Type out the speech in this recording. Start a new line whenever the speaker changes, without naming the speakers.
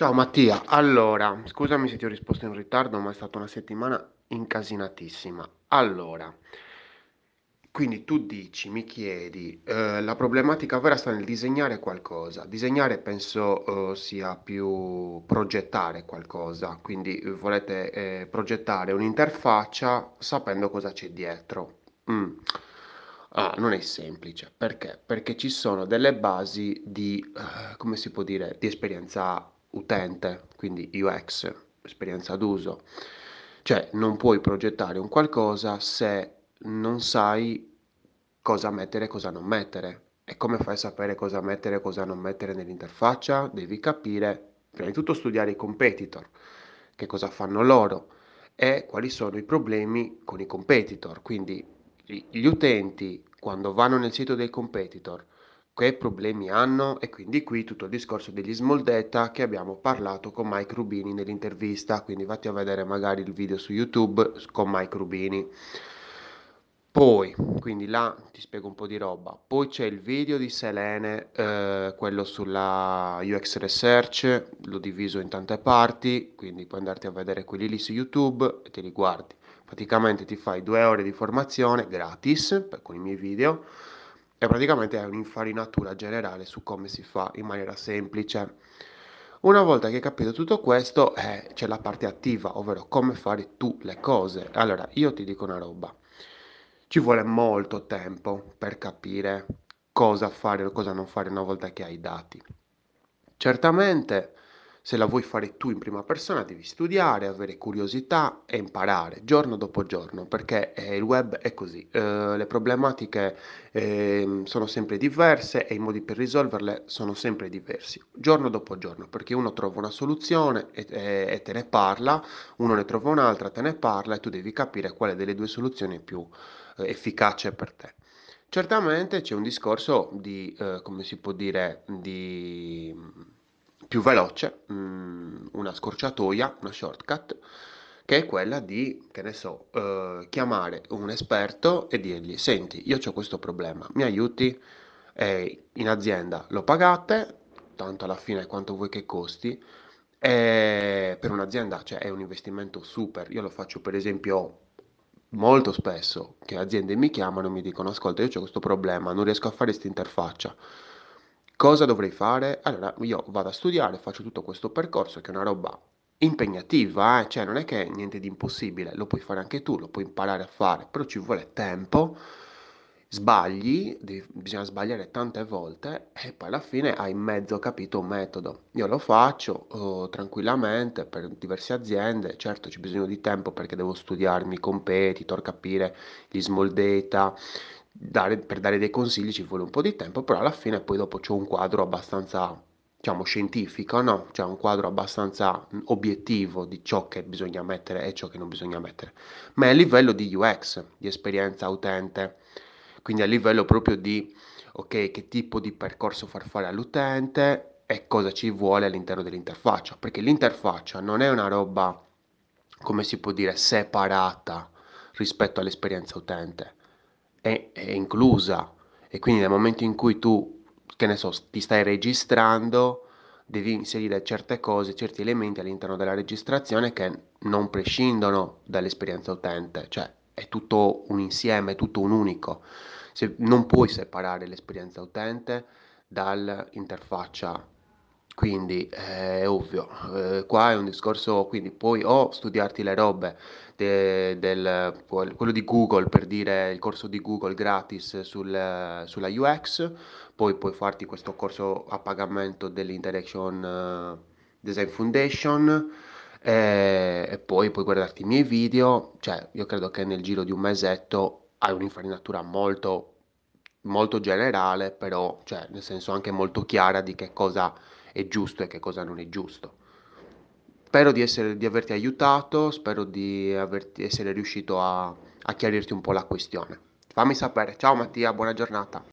Ciao Mattia, allora, scusami se ti ho risposto in ritardo, ma è stata una settimana incasinatissima. Allora, quindi tu dici, mi chiedi, eh, la problematica vera sta nel disegnare qualcosa. Disegnare penso, eh, sia più progettare qualcosa, quindi eh, volete, eh, progettare un'interfaccia sapendo cosa c'è dietro. Mm. Ah, non è semplice, perché? Perché ci sono delle basi di, eh, come si può dire, di esperienza utente, quindi UX, esperienza d'uso. Cioè, non puoi progettare un qualcosa se non sai cosa mettere e cosa non mettere. E come fai a sapere cosa mettere e cosa non mettere nell'interfaccia? Devi capire, prima di tutto studiare i competitor, che cosa fanno loro e quali sono i problemi con i competitor. Quindi gli utenti quando vanno nel sito dei competitor che problemi hanno e quindi qui tutto il discorso degli small data che abbiamo parlato con Mike Rubini nell'intervista, quindi vatti a vedere magari il video su YouTube con Mike Rubini. Poi, quindi là ti spiego un po' di roba. Poi c'è il video di Selene, eh, quello sulla UX Research, l'ho diviso in tante parti, quindi puoi andarti a vedere quelli lì su YouTube e te li guardi. Praticamente ti fai due ore di formazione gratis con i miei video e praticamente è un'infarinatura generale su come si fa in maniera semplice. Una volta che hai capito tutto questo, eh, c'è la parte attiva, ovvero come fare tu le cose. Allora, io ti dico una roba. Ci vuole molto tempo per capire cosa fare o cosa non fare una volta che hai i dati. Certamente se la vuoi fare tu in prima persona devi studiare, avere curiosità e imparare giorno dopo giorno, perché eh, il web è così, eh, le problematiche eh, sono sempre diverse e i modi per risolverle sono sempre diversi, giorno dopo giorno, perché uno trova una soluzione e, e, e te ne parla, uno ne trova un'altra, te ne parla e tu devi capire quale delle due soluzioni è più eh, efficace per te. Certamente c'è un discorso di, eh, come si può dire, di più veloce, mm, una scorciatoia, una shortcut, che è quella di, che ne so, eh, chiamare un esperto e dirgli, senti, io ho questo problema, mi aiuti? E in azienda lo pagate, tanto alla fine quanto vuoi che costi, e per un'azienda cioè, è un investimento super. Io lo faccio per esempio molto spesso, che aziende mi chiamano e mi dicono, ascolta, io ho questo problema, non riesco a fare questa interfaccia Cosa dovrei fare? Allora, io vado a studiare, faccio tutto questo percorso che è una roba impegnativa, eh? cioè non è che è niente di impossibile, lo puoi fare anche tu, lo puoi imparare a fare, però ci vuole tempo, sbagli, bisogna sbagliare tante volte e poi alla fine hai in mezzo capito un metodo. Io lo faccio oh, tranquillamente per diverse aziende, certo c'è bisogno di tempo perché devo studiarmi i competitor, capire gli small data, dare, per dare dei consigli ci vuole un po' di tempo, però alla fine poi dopo c'è un quadro abbastanza, diciamo, scientifico, no? C'è un quadro abbastanza obiettivo di ciò che bisogna mettere e ciò che non bisogna mettere, ma è a livello di UX, di esperienza utente, quindi a livello proprio di, ok, che tipo di percorso far fare all'utente e cosa ci vuole all'interno dell'interfaccia, perché l'interfaccia non è una roba, come si può dire, separata rispetto all'esperienza utente è, è inclusa e quindi nel momento in cui tu, che ne so, ti stai registrando, devi inserire certe cose, certi elementi all'interno della registrazione che non prescindono dall'esperienza utente, cioè è tutto un insieme, è tutto un unico. Se, non puoi separare l'esperienza utente dall'interfaccia quindi eh, è ovvio, eh, qua è un discorso, quindi puoi o studiarti le robe de- del, quello di Google per dire il corso di Google gratis sul- sulla UX, poi puoi farti questo corso a pagamento dell'Interaction eh, Design Foundation e, e poi puoi guardarti i miei video, cioè io credo che nel giro di un mesetto hai un'infarinatura molto molto generale, però, cioè, nel senso anche molto chiara di che cosa è giusto e che cosa non è giusto. Spero di, essere, di averti aiutato, spero di averti, essere riuscito a, a chiarirti un po' la questione. Fammi sapere. Ciao Mattia, buona giornata.